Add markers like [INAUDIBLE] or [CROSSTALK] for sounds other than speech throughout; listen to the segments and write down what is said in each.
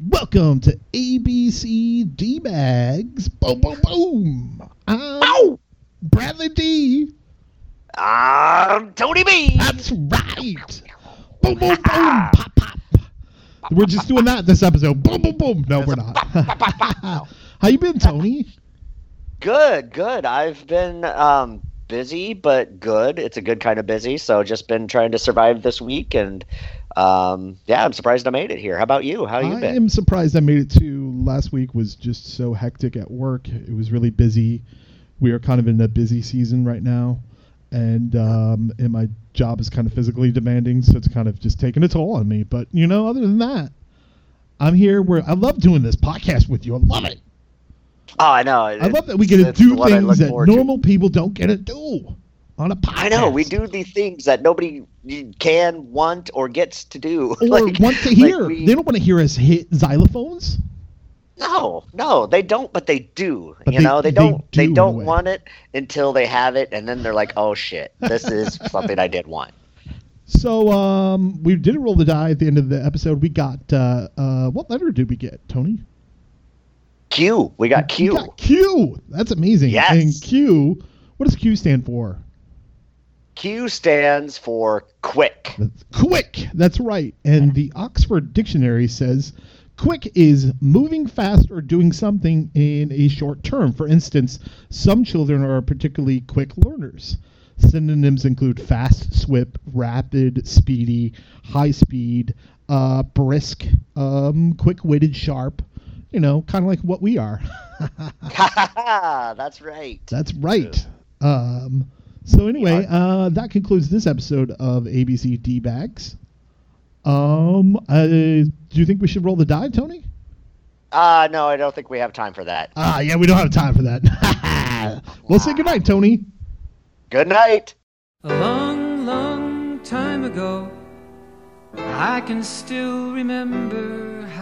welcome to ABC D Bags. Boom, boom, boom. I'm Bradley D. I'm Tony B. That's right. Boom, boom, boom. [LAUGHS] Pop, pop. We're just doing that this episode. Boom, boom, boom. No, we're not. [LAUGHS] [LAUGHS] How you been, Tony? Good, good. I've been um, busy, but good. It's a good kind of busy. So just been trying to survive this week, and um, yeah, I'm surprised I made it here. How about you? How you I been? am surprised I made it too. Last week was just so hectic at work. It was really busy. We are kind of in a busy season right now, and um, and my job is kind of physically demanding, so it's kind of just taking a toll on me. But you know, other than that, I'm here. Where I love doing this podcast with you. I love it. Oh, I know. I love that we get to do what I look things that forward to. normal people don't get to do on a podcast. I know we do these things that nobody can, want, or gets to do. or [LAUGHS] Like- want to like hear. we- They don't want to hear us hit xylophones. No, no, they don't, but they do. But you they- know, they they don't. do They don't want it until they have it, and then they're like, "Oh shit, this is [LAUGHS] something I did want." So um, we did roll the die at the end of the episode. We got uh, uh, what letter did we get, Tony? Q. We got Q. We got Q. That's amazing. Yes. And Q. What does Q stand for? Q stands for quick. That's quick. That's right. And the Oxford Dictionary says quick is moving fast or doing something in a short term. For instance, some children are particularly quick learners. Synonyms include fast, swift, rapid, speedy, high speed, uh, brisk, um, quick witted, sharp. You know, kind of like what we are. [LAUGHS] That's right. That's right. Um, so anyway, uh, that concludes this episode of ABC D Bags. Um, uh, do you think we should roll the die, Tony? Uh no, I don't think we have time for that. Ah, yeah, we don't have time for that. [LAUGHS] we'll say goodnight, Tony. Good night. A long, long time ago, I can still remember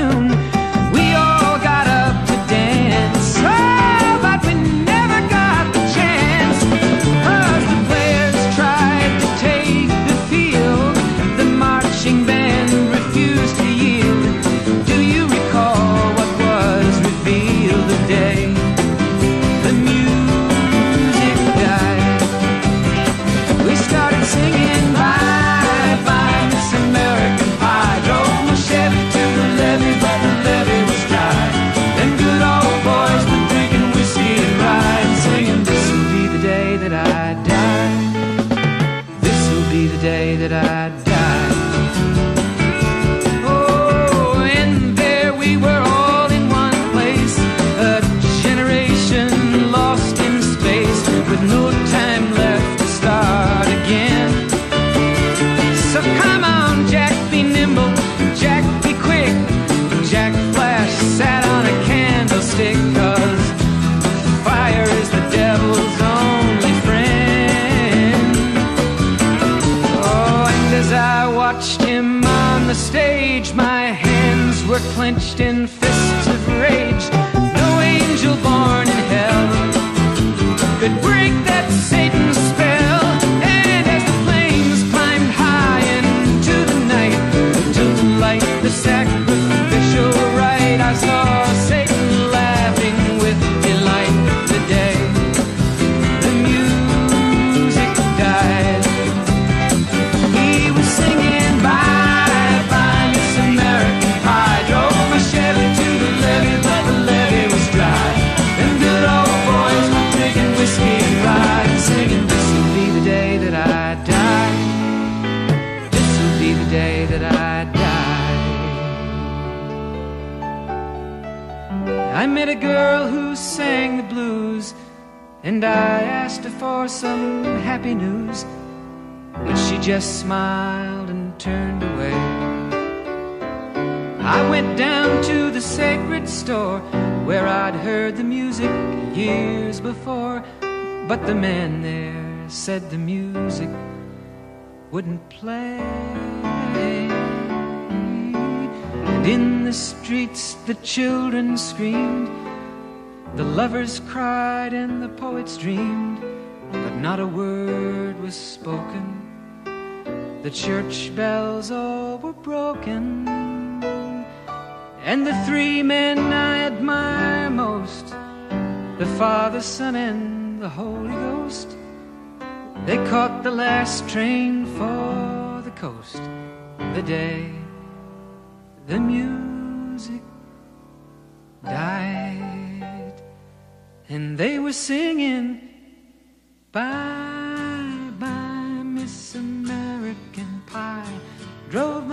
tune. In just smiled and turned away. I went down to the sacred store where I'd heard the music years before. But the man there said the music wouldn't play. And in the streets the children screamed, the lovers cried, and the poets dreamed. But not a word was spoken. The church bells all were broken. And the three men I admire most the Father, Son, and the Holy Ghost they caught the last train for the coast the day the music died. And they were singing, Bye,